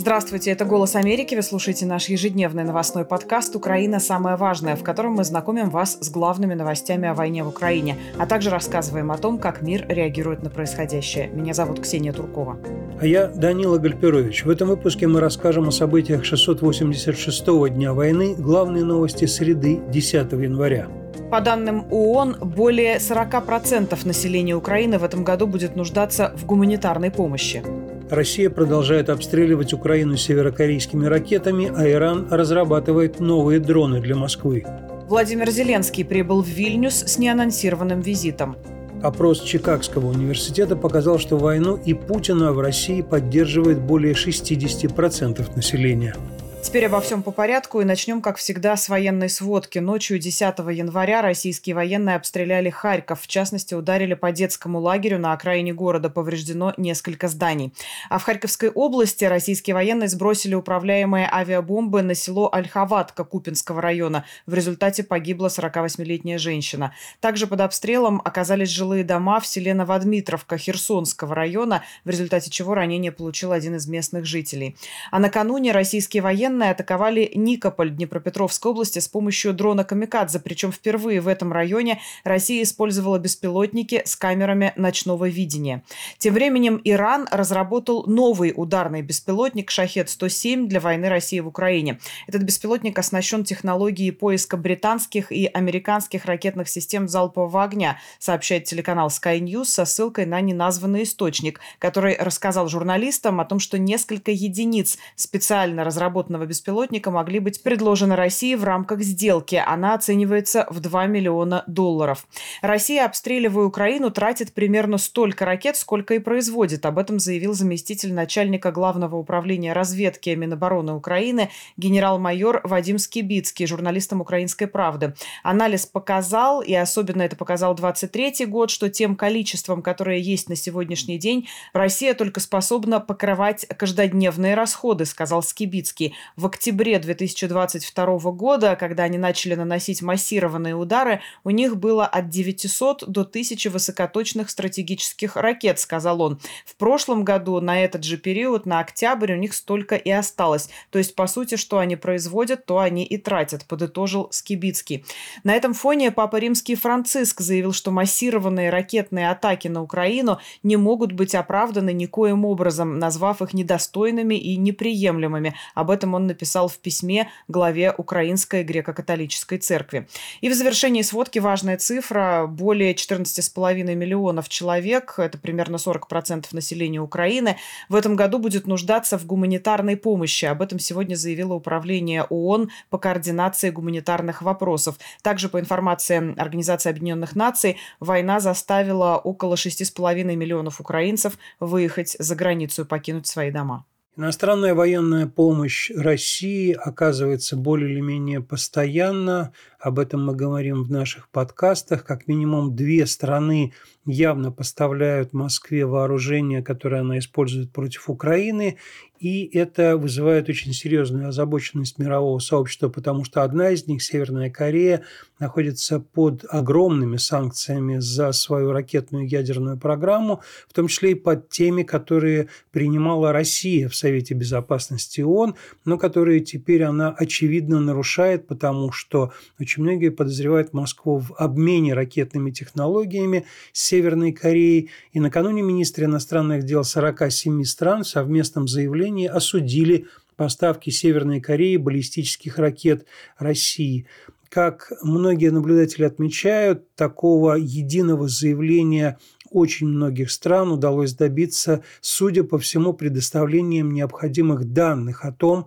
Здравствуйте, это «Голос Америки». Вы слушаете наш ежедневный новостной подкаст «Украина. Самое важное», в котором мы знакомим вас с главными новостями о войне в Украине, а также рассказываем о том, как мир реагирует на происходящее. Меня зовут Ксения Туркова. А я Данила Гальперович. В этом выпуске мы расскажем о событиях 686-го дня войны, главные новости среды 10 января. По данным ООН, более 40% населения Украины в этом году будет нуждаться в гуманитарной помощи. Россия продолжает обстреливать Украину северокорейскими ракетами, а Иран разрабатывает новые дроны для Москвы. Владимир Зеленский прибыл в Вильнюс с неанонсированным визитом. Опрос Чикагского университета показал, что войну и Путина в России поддерживает более 60% населения. Теперь обо всем по порядку и начнем, как всегда, с военной сводки. Ночью 10 января российские военные обстреляли Харьков. В частности, ударили по детскому лагерю на окраине города. Повреждено несколько зданий. А в Харьковской области российские военные сбросили управляемые авиабомбы на село Ольховатка Купинского района. В результате погибла 48-летняя женщина. Также под обстрелом оказались жилые дома в селе Новодмитровка Херсонского района, в результате чего ранение получил один из местных жителей. А накануне российские военные военные атаковали Никополь Днепропетровской области с помощью дрона «Камикадзе». Причем впервые в этом районе Россия использовала беспилотники с камерами ночного видения. Тем временем Иран разработал новый ударный беспилотник «Шахет-107» для войны России в Украине. Этот беспилотник оснащен технологией поиска британских и американских ракетных систем залпового огня, сообщает телеканал Sky News со ссылкой на неназванный источник, который рассказал журналистам о том, что несколько единиц специально разработанного военного беспилотника могли быть предложены России в рамках сделки. Она оценивается в 2 миллиона долларов. Россия, обстреливая Украину, тратит примерно столько ракет, сколько и производит. Об этом заявил заместитель начальника Главного управления разведки Минобороны Украины генерал-майор Вадим Скибицкий, журналистам «Украинской правды». Анализ показал, и особенно это показал 23 год, что тем количеством, которое есть на сегодняшний день, Россия только способна покрывать каждодневные расходы, сказал Скибицкий в октябре 2022 года, когда они начали наносить массированные удары, у них было от 900 до 1000 высокоточных стратегических ракет, сказал он. В прошлом году на этот же период, на октябрь, у них столько и осталось. То есть, по сути, что они производят, то они и тратят, подытожил Скибицкий. На этом фоне Папа Римский Франциск заявил, что массированные ракетные атаки на Украину не могут быть оправданы никоим образом, назвав их недостойными и неприемлемыми. Об этом он написал в письме главе Украинской греко-католической церкви. И в завершении сводки важная цифра. Более 14,5 миллионов человек, это примерно 40% населения Украины, в этом году будет нуждаться в гуманитарной помощи. Об этом сегодня заявило Управление ООН по координации гуманитарных вопросов. Также по информации Организации Объединенных Наций, война заставила около 6,5 миллионов украинцев выехать за границу и покинуть свои дома. Иностранная военная помощь России оказывается более или менее постоянно. Об этом мы говорим в наших подкастах. Как минимум две страны явно поставляют Москве вооружение, которое она использует против Украины. И это вызывает очень серьезную озабоченность мирового сообщества, потому что одна из них, Северная Корея, находится под огромными санкциями за свою ракетную ядерную программу, в том числе и под теми, которые принимала Россия в Совете Безопасности ООН, но которые теперь она очевидно нарушает, потому что очень многие подозревают Москву в обмене ракетными технологиями с Северной Кореей. И накануне министры иностранных дел 47 стран в совместном заявлении осудили поставки Северной Кореи баллистических ракет России. Как многие наблюдатели отмечают, такого единого заявления очень многих стран удалось добиться, судя по всему, предоставлением необходимых данных о том,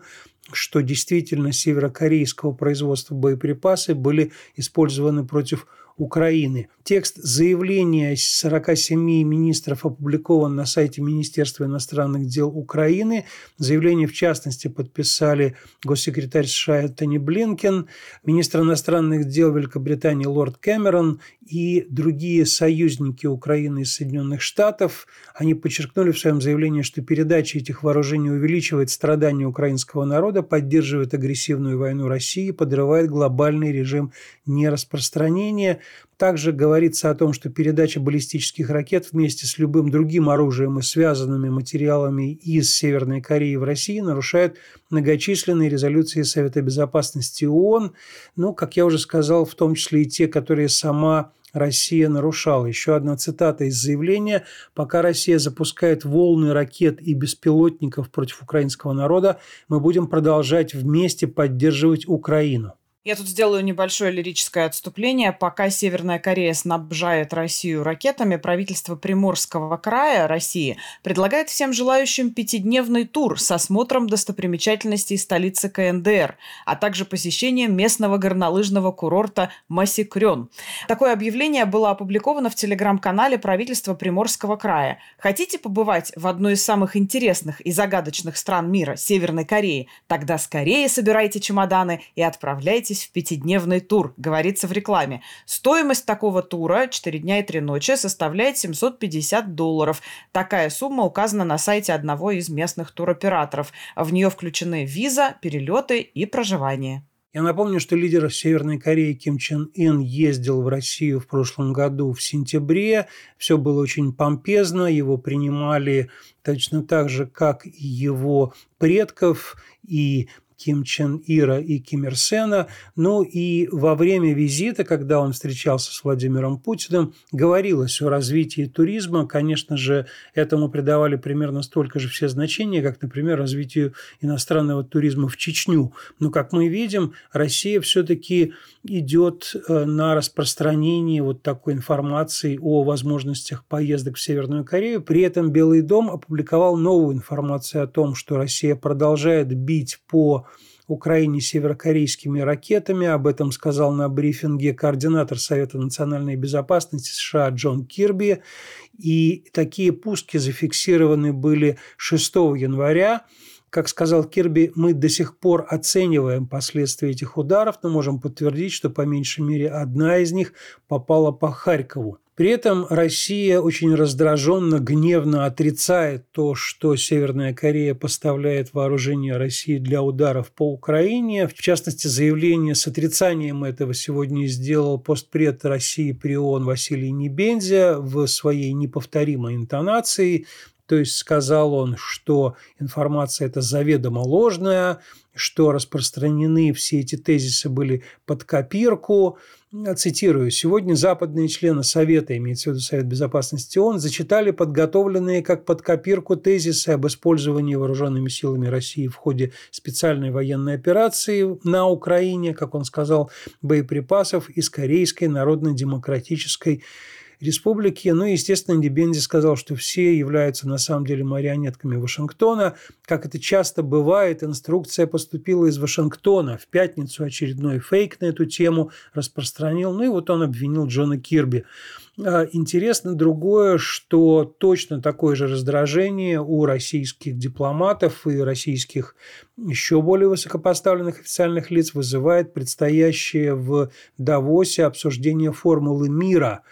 что действительно северокорейского производства боеприпасы были использованы против Украины. Текст заявления 47 министров опубликован на сайте Министерства иностранных дел Украины. Заявление, в частности, подписали госсекретарь США Тони Блинкен, министр иностранных дел Великобритании Лорд Кэмерон и другие союзники Украины и Соединенных Штатов. Они подчеркнули в своем заявлении, что передача этих вооружений увеличивает страдания украинского народа, поддерживает агрессивную войну России, подрывает глобальный режим нераспространения Также говорится о том, что передача баллистических ракет вместе с любым другим оружием и связанными материалами из Северной Кореи в России нарушает многочисленные резолюции Совета Безопасности ООН, ну, как я уже сказал, в том числе и те, которые сама Россия нарушала. Еще одна цитата из заявления. «Пока Россия запускает волны ракет и беспилотников против украинского народа, мы будем продолжать вместе поддерживать Украину». Я тут сделаю небольшое лирическое отступление. Пока Северная Корея снабжает Россию ракетами, правительство Приморского края России предлагает всем желающим пятидневный тур с осмотром достопримечательностей столицы КНДР, а также посещением местного горнолыжного курорта Масикрен. Такое объявление было опубликовано в телеграм-канале правительства Приморского края. Хотите побывать в одной из самых интересных и загадочных стран мира, Северной Кореи? Тогда скорее собирайте чемоданы и отправляйтесь отправляйтесь в пятидневный тур, говорится в рекламе. Стоимость такого тура 4 дня и 3 ночи составляет 750 долларов. Такая сумма указана на сайте одного из местных туроператоров. В нее включены виза, перелеты и проживание. Я напомню, что лидер Северной Кореи Ким Чен Ын ездил в Россию в прошлом году в сентябре. Все было очень помпезно, его принимали точно так же, как и его предков, и Ким Чен Ира и Ким Ир Сена. Ну и во время визита, когда он встречался с Владимиром Путиным, говорилось о развитии туризма. Конечно же, этому придавали примерно столько же все значения, как, например, развитию иностранного туризма в Чечню. Но, как мы видим, Россия все-таки идет э, на распространение вот такой информации о возможностях поездок в Северную Корею. При этом Белый дом опубликовал новую информацию о том, что Россия продолжает бить по Украине северокорейскими ракетами. Об этом сказал на брифинге координатор Совета национальной безопасности США Джон Кирби. И такие пуски зафиксированы были 6 января. Как сказал Кирби, мы до сих пор оцениваем последствия этих ударов, но можем подтвердить, что по меньшей мере одна из них попала по Харькову. При этом Россия очень раздраженно, гневно отрицает то, что Северная Корея поставляет вооружение России для ударов по Украине. В частности, заявление с отрицанием этого сегодня сделал постпред России при ООН Василий Небензя в своей неповторимой интонации. То есть сказал он, что информация эта заведомо ложная, что распространены все эти тезисы были под копирку. Цитирую, сегодня западные члены Совета, имеется в виду Совет Безопасности ООН, зачитали подготовленные как под копирку тезисы об использовании вооруженными силами России в ходе специальной военной операции на Украине, как он сказал, боеприпасов из Корейской Народно-Демократической. Ну и, естественно, Дебензи сказал, что все являются на самом деле марионетками Вашингтона. Как это часто бывает, инструкция поступила из Вашингтона. В пятницу очередной фейк на эту тему распространил. Ну и вот он обвинил Джона Кирби. А, интересно другое, что точно такое же раздражение у российских дипломатов и российских еще более высокопоставленных официальных лиц вызывает предстоящее в Давосе обсуждение формулы мира –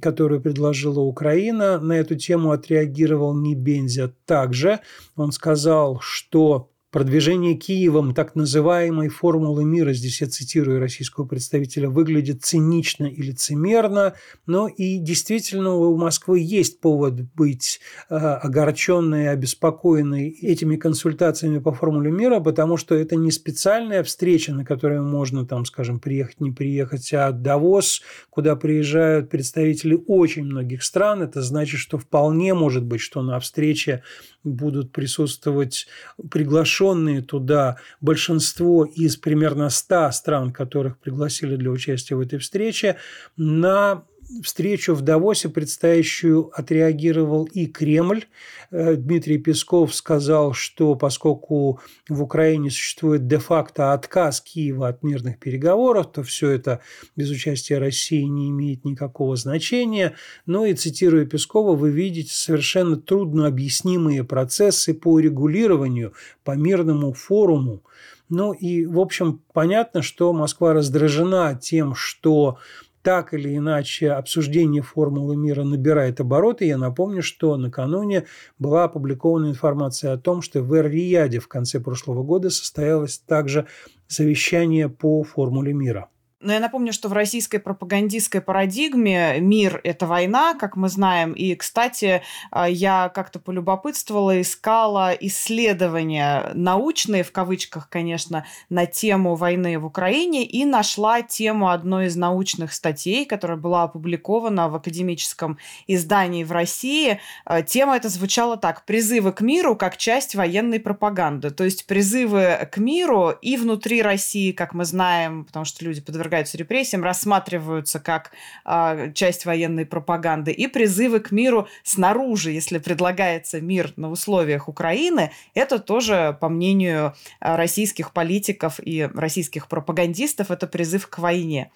которую предложила Украина. На эту тему отреагировал Небензя также. Он сказал, что Продвижение Киевом так называемой формулы мира, здесь я цитирую российского представителя, выглядит цинично и лицемерно, но и действительно у Москвы есть повод быть э, огорченной обеспокоенной этими консультациями по формуле мира, потому что это не специальная встреча, на которую можно, там, скажем, приехать, не приехать, а Давос, куда приезжают представители очень многих стран. Это значит, что вполне может быть, что на встрече будут присутствовать приглашенные туда большинство из примерно 100 стран, которых пригласили для участия в этой встрече, на встречу в Давосе предстоящую отреагировал и Кремль. Э, Дмитрий Песков сказал, что поскольку в Украине существует де-факто отказ Киева от мирных переговоров, то все это без участия России не имеет никакого значения. Но и, цитирую Пескова, вы видите совершенно трудно объяснимые процессы по регулированию, по мирному форуму. Ну и, в общем, понятно, что Москва раздражена тем, что так или иначе обсуждение формулы мира набирает обороты. Я напомню, что накануне была опубликована информация о том, что в Эр-Рияде в конце прошлого года состоялось также совещание по формуле мира. Но я напомню, что в российской пропагандистской парадигме мир – это война, как мы знаем. И, кстати, а, я как-то полюбопытствовала, искала исследования научные, в кавычках, конечно, на тему войны в Украине и нашла тему одной из научных статей, которая была опубликована в академическом издании в России. А, тема эта звучала так. «Призывы к миру как часть военной пропаганды». То есть призывы к миру и внутри России, как мы знаем, потому что люди подвергаются подвергаются репрессиям, рассматриваются как э, часть военной пропаганды, и призывы к миру снаружи, если предлагается мир на условиях Украины, это тоже, по мнению российских политиков и российских пропагандистов, это призыв к войне.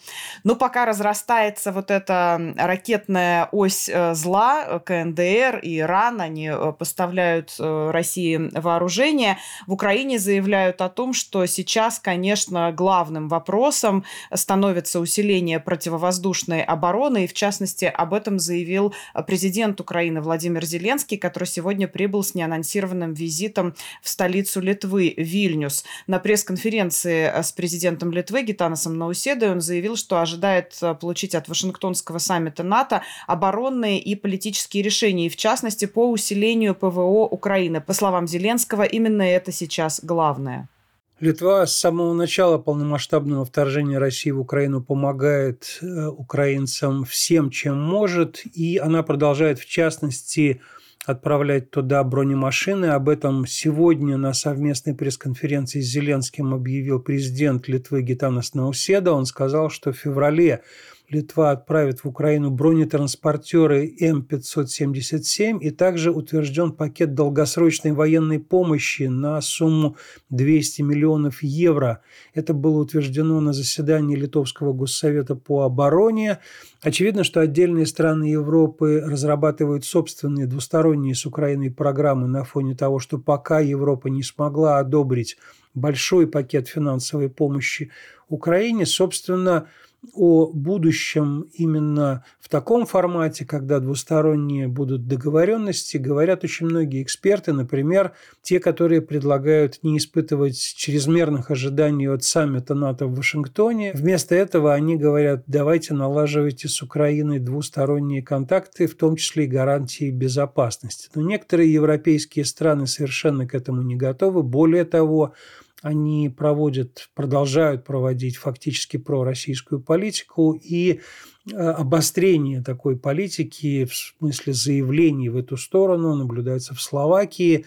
Но пока разрастается вот эта ракетная ось э, зла, КНДР и Иран, они э, поставляют э, России вооружение, в Украине заявляют о том, что сейчас, конечно, главным вопросом становится усиление противовоздушной обороны. И, в частности, об этом заявил президент Украины Владимир Зеленский, который сегодня прибыл с неанонсированным визитом в столицу Литвы, Вильнюс. На пресс-конференции с президентом Литвы Гитанасом Науседой он заявил, что ожидает получить от Вашингтонского саммита НАТО оборонные и политические решения, и в частности по усилению ПВО Украины. По словам Зеленского, именно это сейчас главное. Литва с самого начала полномасштабного вторжения России в Украину помогает э, украинцам всем, чем может, и она продолжает, в частности, отправлять туда бронемашины. Об этом сегодня на совместной пресс-конференции с Зеленским объявил президент Литвы Гитанас Науседа. Он сказал, что в феврале Литва отправит в Украину бронетранспортеры М577 и также утвержден пакет долгосрочной военной помощи на сумму 200 миллионов евро. Это было утверждено на заседании Литовского госсовета по обороне. Очевидно, что отдельные страны Европы разрабатывают собственные двусторонние с Украиной программы на фоне того, что пока Европа не смогла одобрить большой пакет финансовой помощи Украине, собственно, о будущем именно в таком формате, когда двусторонние будут договоренности, говорят очень многие эксперты, например, те, которые предлагают не испытывать чрезмерных ожиданий от саммита НАТО в Вашингтоне. Вместо этого они говорят, давайте налаживайте с Украиной двусторонние контакты, в том числе и гарантии безопасности. Но некоторые европейские страны совершенно к этому не готовы. Более того, они проводят, продолжают проводить фактически пророссийскую политику и э, обострение такой политики в смысле заявлений в эту сторону наблюдается в Словакии.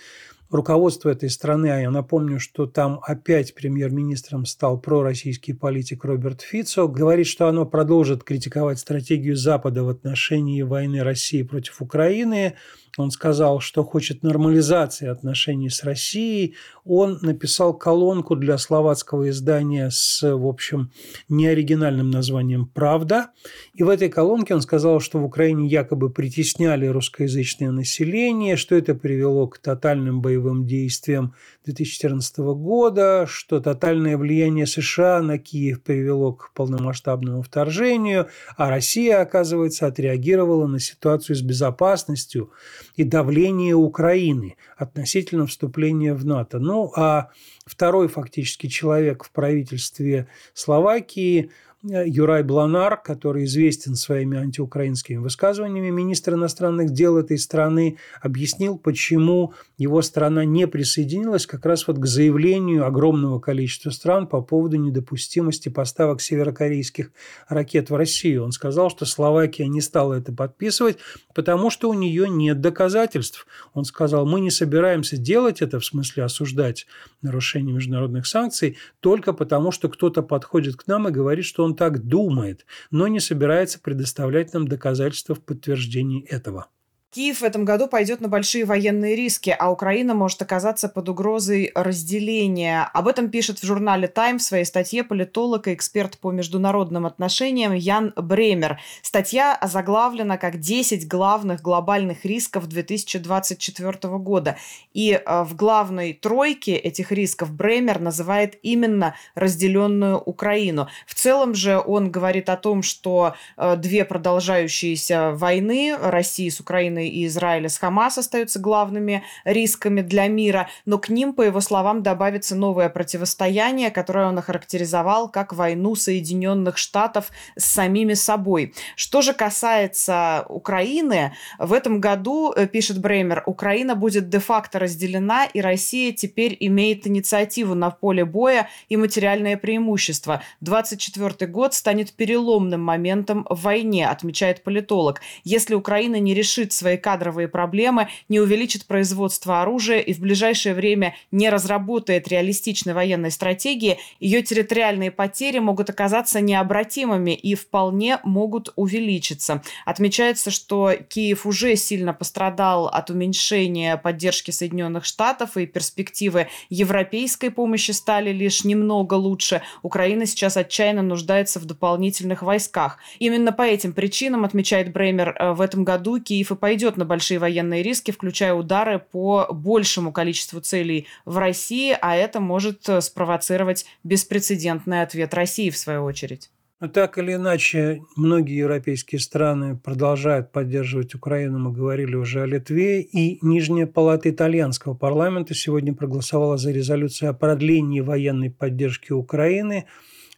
Руководство этой страны, а я напомню, что там опять премьер-министром стал пророссийский политик Роберт Фицо, говорит, что оно продолжит критиковать стратегию Запада в отношении войны России против Украины, он сказал, что хочет нормализации отношений с Россией. Он написал колонку для словацкого издания с, в общем, неоригинальным названием «Правда». И в этой колонке он сказал, что в Украине якобы притесняли русскоязычное население, что это привело к тотальным боевым действиям 2014 года, что тотальное влияние США на Киев привело к полномасштабному вторжению, а Россия, оказывается, отреагировала на ситуацию с безопасностью и давление Украины относительно вступления в НАТО. Ну, а второй фактически человек в правительстве Словакии – Юрай Бланар, который известен своими антиукраинскими высказываниями, министр иностранных дел этой страны, объяснил, почему его страна не присоединилась как раз вот к заявлению огромного количества стран по поводу недопустимости поставок северокорейских ракет в Россию. Он сказал, что Словакия не стала это подписывать, потому что у нее нет доказательств. Он сказал, мы не собираемся делать это, в смысле осуждать нарушение международных санкций, только потому, что кто-то подходит к нам и говорит, что он он так думает, но не собирается предоставлять нам доказательства в подтверждении этого. Киев в этом году пойдет на большие военные риски, а Украина может оказаться под угрозой разделения. Об этом пишет в журнале «Тайм» в своей статье политолог и эксперт по международным отношениям Ян Бремер. Статья озаглавлена как «10 главных глобальных рисков 2024 года». И э, в главной тройке этих рисков Бремер называет именно разделенную Украину. В целом же он говорит о том, что э, две продолжающиеся войны России с Украиной Украины и Израиля с Хамас остаются главными рисками для мира, но к ним, по его словам, добавится новое противостояние, которое он охарактеризовал как войну Соединенных Штатов с самими собой. Что же касается Украины, в этом году, э, пишет Бреймер, Украина будет де-факто разделена, и Россия теперь имеет инициативу на поле боя и материальное преимущество. 24 год станет переломным моментом в войне, отмечает политолог. Если Украина не решит свои кадровые проблемы, не увеличит производство оружия и в ближайшее время не разработает реалистичной военной стратегии, ее территориальные потери могут оказаться необратимыми и вполне могут увеличиться. Отмечается, что Киев уже сильно пострадал от уменьшения поддержки Соединенных Штатов и перспективы европейской помощи стали лишь немного лучше. Украина сейчас отчаянно нуждается в дополнительных войсках. Именно по этим причинам, отмечает Бреймер, э, в этом году Киев и пойдет на большие военные риски, включая удары по большему количеству целей в России, а это может э, спровоцировать беспрецедентный ответ России в свою очередь. Но так или иначе, многие европейские страны продолжают поддерживать Украину. Мы говорили уже о Литве. И Нижняя палата итальянского парламента сегодня проголосовала за резолюцию о продлении военной поддержки Украины.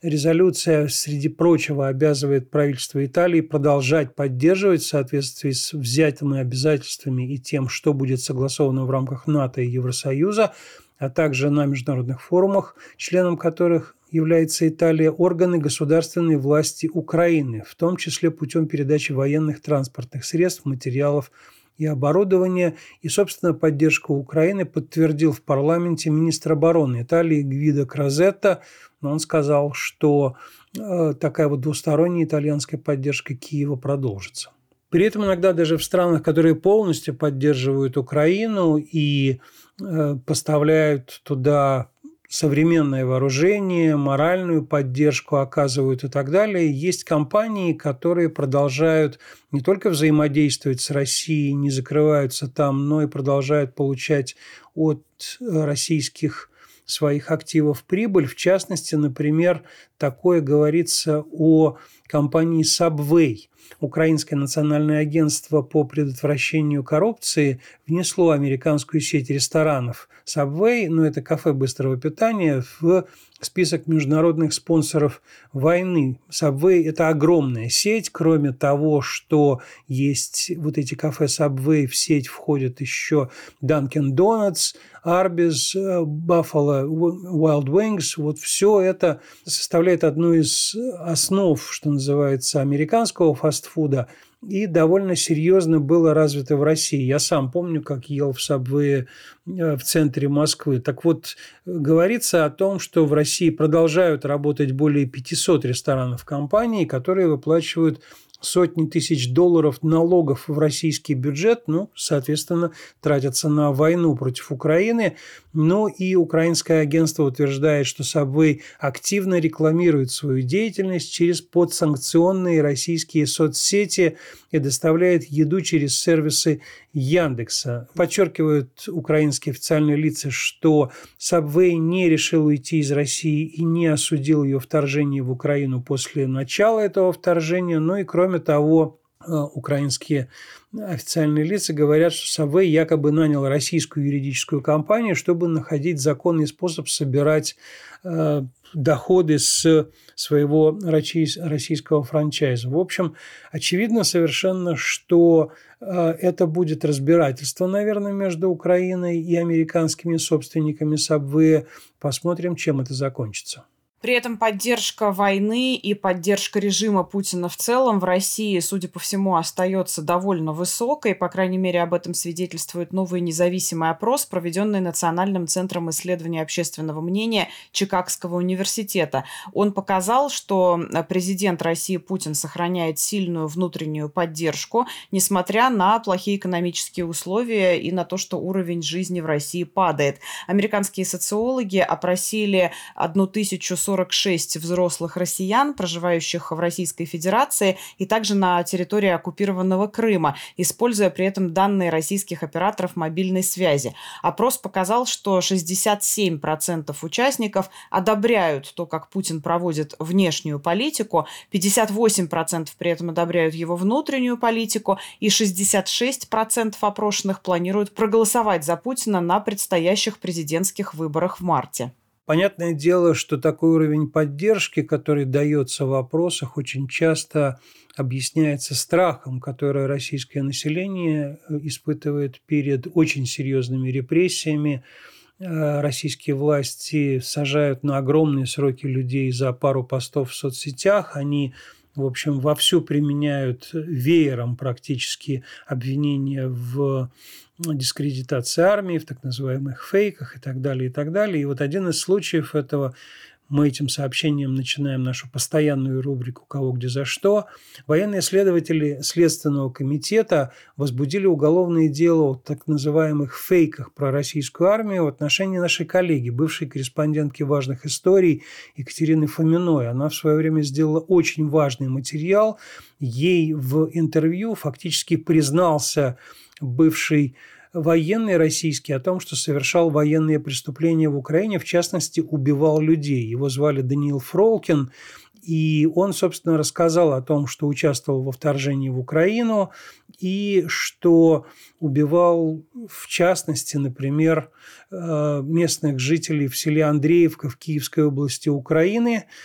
Резолюция, среди прочего, обязывает правительство Италии продолжать поддерживать в соответствии с взятыми обязательствами и тем, что будет согласовано в рамках НАТО и Евросоюза, а также на международных форумах, членом которых является Италия, органы государственной власти Украины, в том числе путем передачи военных транспортных средств, материалов и оборудования. И, собственно, поддержку Украины подтвердил в парламенте министр обороны Италии Гвидо Кразетта. Но он сказал, что э, такая вот двусторонняя итальянская поддержка Киева продолжится. При этом иногда даже в странах, которые полностью поддерживают Украину и э, поставляют туда современное вооружение, моральную поддержку оказывают и так далее. Есть компании, которые продолжают не только взаимодействовать с Россией, не закрываются там, но и продолжают получать от российских своих активов прибыль. В частности, например, такое говорится о компании Subway. Украинское национальное агентство по предотвращению коррупции внесло американскую сеть ресторанов Subway, ну это кафе быстрого питания, в список международных спонсоров войны. Subway – это огромная сеть. Кроме того, что есть вот эти кафе Subway, в сеть входят еще Dunkin' Donuts, Arby's, Buffalo Wild Wings. Вот все это составляет одну из основ, что называется, американского фастфуда – и довольно серьезно было развито в России. Я сам помню, как ел в Сабвее э, в центре Москвы. Так вот, говорится о том, что в России продолжают работать более 500 ресторанов компаний, которые выплачивают сотни тысяч долларов налогов в российский бюджет, ну, соответственно, тратятся на войну против Украины. Но и украинское агентство утверждает, что Subway активно рекламирует свою деятельность через подсанкционные российские соцсети и доставляет еду через сервисы Яндекса. Подчеркивают украинские официальные лица, что Subway не решил уйти из России и не осудил ее вторжение в Украину после начала этого вторжения. Ну и кроме того, украинские официальные лица говорят, что Subway якобы нанял российскую юридическую компанию, чтобы находить законный способ собирать э, доходы с своего российского франчайза. В общем, очевидно совершенно, что э, это будет разбирательство, наверное, между Украиной и американскими собственниками Subway. Посмотрим, чем это закончится. При этом поддержка войны и поддержка режима Путина в целом в России, судя по всему, остается довольно высокой. По крайней мере, об этом свидетельствует новый независимый опрос, проведенный Национальным центром исследования общественного мнения Чикагского университета. Он показал, что президент России Путин сохраняет сильную внутреннюю поддержку, несмотря на плохие экономические условия и на то, что уровень жизни в России падает. Американские социологи опросили 1040 146 взрослых россиян, проживающих в Российской Федерации и также на территории оккупированного Крыма, используя при этом данные российских операторов мобильной связи. Опрос показал, что 67% участников одобряют то, как Путин проводит внешнюю политику, 58% при этом одобряют его внутреннюю политику и 66% опрошенных планируют проголосовать за Путина на предстоящих президентских выборах в марте. Понятное дело, что такой уровень поддержки, который дается в вопросах, очень часто объясняется страхом, который российское население э, испытывает перед очень серьезными репрессиями. Э, российские власти сажают на огромные сроки людей за пару постов в соцсетях. Они в общем, вовсю применяют веером практически обвинения в дискредитации армии, в так называемых фейках и так далее, и так далее. И вот один из случаев этого мы этим сообщением начинаем нашу постоянную рубрику «Кого, где, за что». Военные следователи Следственного комитета возбудили уголовное дело о так называемых фейках про российскую армию в отношении нашей коллеги, бывшей корреспондентки важных историй Екатерины Фоминой. Она в свое время сделала очень важный материал. Ей в интервью фактически признался бывший военный российский о том, что совершал военные преступления в Украине, в частности, убивал людей. Его звали Даниил Фролкин, и он, собственно, рассказал о том, что участвовал во вторжении в Украину и что убивал, в частности, например, э, местных жителей в селе Андреевка в Киевской области Украины –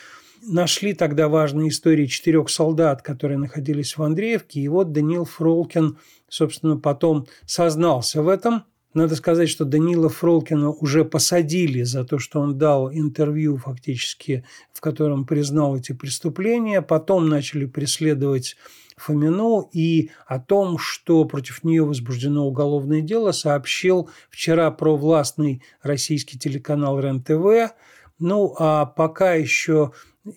нашли тогда важные истории четырех солдат, которые находились в Андреевке. И вот Даниил Фролкин, собственно, потом сознался в этом. Надо сказать, что Данила Фролкина уже посадили за то, что он дал интервью фактически, в котором признал эти преступления. Потом начали преследовать Фомину и о том, что против нее возбуждено уголовное дело, сообщил вчера провластный российский телеканал РЕН-ТВ. Ну, а пока еще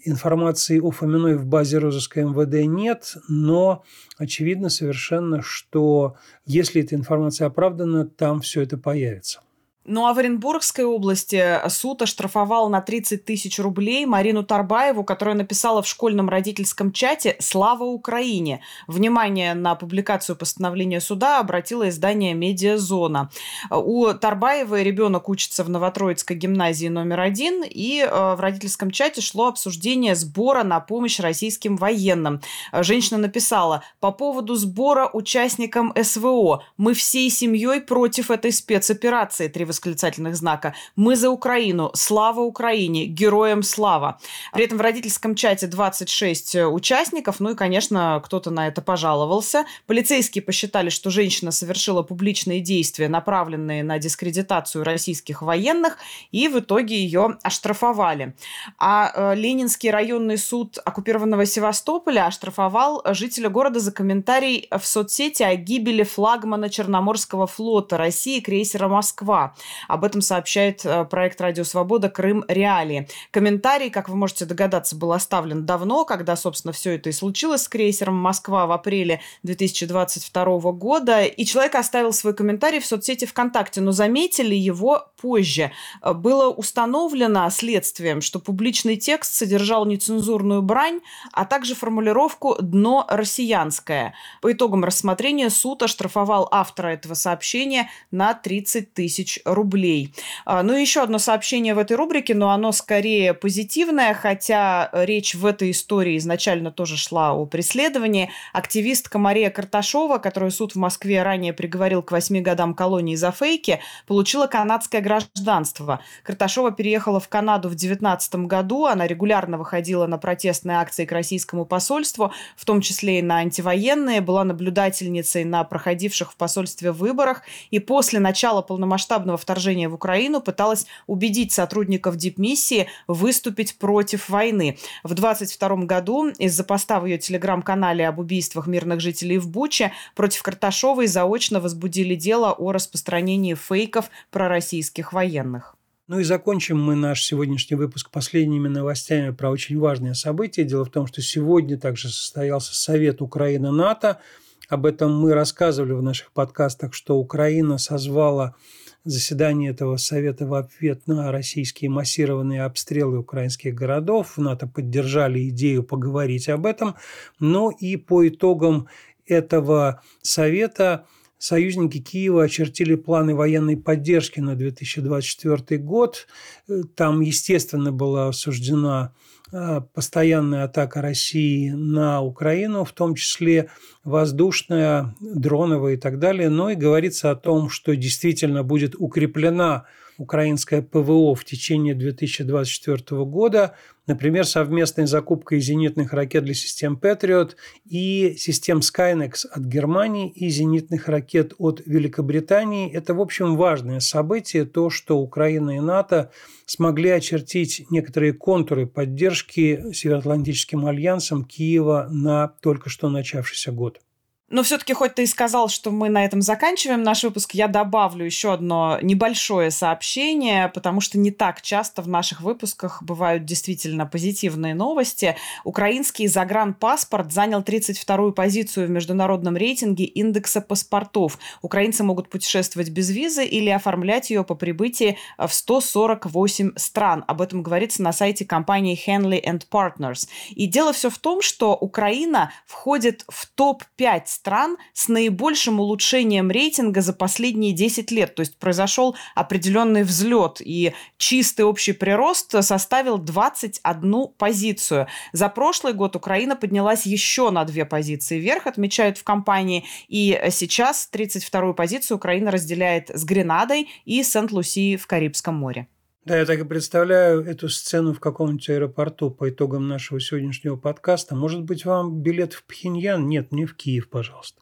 Информации о Фоминой в базе розыска МВД нет, но очевидно совершенно, что если эта информация оправдана, там все это появится. Ну а в Оренбургской области суд оштрафовал на 30 тысяч рублей Марину Тарбаеву, которая написала в школьном родительском чате «Слава Украине». Внимание на публикацию постановления суда обратило издание «Медиазона». У Тарбаевой ребенок учится в Новотроицкой гимназии номер один, и э, в родительском чате шло обсуждение сбора на помощь российским военным. Женщина написала «По поводу сбора участникам СВО. Мы всей семьей против этой спецоперации. Восклицательных знака. «Мы за Украину! Слава Украине! Героям слава!» При этом в родительском чате 26 э, участников, ну и, конечно, кто-то на это пожаловался. Полицейские посчитали, что женщина совершила публичные действия, направленные на дискредитацию российских военных, и в итоге ее оштрафовали. А э, Ленинский районный суд оккупированного Севастополя оштрафовал жителя города за комментарий в соцсети о гибели флагмана Черноморского флота России крейсера «Москва». Об этом сообщает э, проект «Радио Свобода. Крым. Реалии». Комментарий, как вы можете догадаться, был оставлен давно, когда, собственно, все это и случилось с крейсером «Москва» в апреле 2022 года. И человек оставил свой комментарий в соцсети ВКонтакте, но заметили его позже. Э, было установлено следствием, что публичный текст содержал нецензурную брань, а также формулировку «дно россиянское». По итогам рассмотрения суд оштрафовал автора этого сообщения на 30 тысяч рублей. А, ну и еще одно сообщение в этой рубрике, но оно скорее позитивное, хотя речь в этой истории изначально тоже шла о преследовании. Активистка Мария Карташова, которую суд в Москве ранее приговорил к 8 годам колонии за фейки, получила канадское гражданство. Карташова переехала в Канаду в 2019 году. Она регулярно выходила на протестные акции к российскому посольству, в том числе и на антивоенные, была наблюдательницей на проходивших в посольстве выборах. И после начала полномасштабного вторжения в Украину пыталась убедить сотрудников дипмиссии выступить против войны. В 22 году из-за поста в ее телеграм-канале об убийствах мирных жителей в Буче против Карташовой заочно возбудили дело о распространении фейков про российских военных. Ну и закончим мы наш сегодняшний выпуск последними новостями про очень важное событие. Дело в том, что сегодня также состоялся Совет Украины-НАТО. Об этом мы рассказывали в наших подкастах, что Украина созвала заседании этого совета в ответ на российские массированные обстрелы украинских городов. В НАТО поддержали идею поговорить об этом. Но и по итогам этого совета союзники Киева очертили планы военной поддержки на 2024 год. Там, естественно, была осуждена постоянная атака России на Украину, в том числе воздушная, дроновая и так далее, но и говорится о том, что действительно будет укреплена украинское ПВО в течение 2024 года, например, совместной закупкой зенитных ракет для систем Patriot и систем Skynex от Германии и зенитных ракет от Великобритании. Это, в общем, важное событие, то, что Украина и НАТО смогли очертить некоторые контуры поддержки Североатлантическим альянсом Киева на только что начавшийся год. Но все-таки, хоть ты и сказал, что мы на этом заканчиваем наш выпуск, я добавлю еще одно небольшое сообщение, потому что не так часто в наших выпусках бывают действительно позитивные новости. Украинский загранпаспорт занял 32-ю позицию в международном рейтинге индекса паспортов. Украинцы могут путешествовать без визы или оформлять ее по прибытии в 148 стран. Об этом говорится на сайте компании Henley Partners. И дело все в том, что Украина входит в топ-5 стран с наибольшим улучшением рейтинга за последние 10 лет. То есть произошел определенный взлет, и чистый общий прирост составил 21 позицию. За прошлый год Украина поднялась еще на две позиции вверх, отмечают в компании, и сейчас 32-ю позицию Украина разделяет с Гренадой и Сент-Луси в Карибском море. Да, я так и представляю эту сцену в каком-нибудь аэропорту по итогам нашего сегодняшнего подкаста. Может быть, вам билет в Пхеньян? Нет, не в Киев, пожалуйста.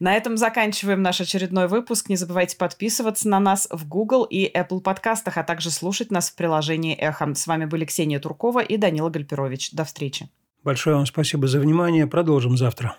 На этом заканчиваем наш очередной выпуск. Не забывайте подписываться на нас в Google и Apple подкастах, а также слушать нас в приложении «Эхо». С вами были Ксения Туркова и Данила Гальперович. До встречи. Большое вам спасибо за внимание. Продолжим завтра.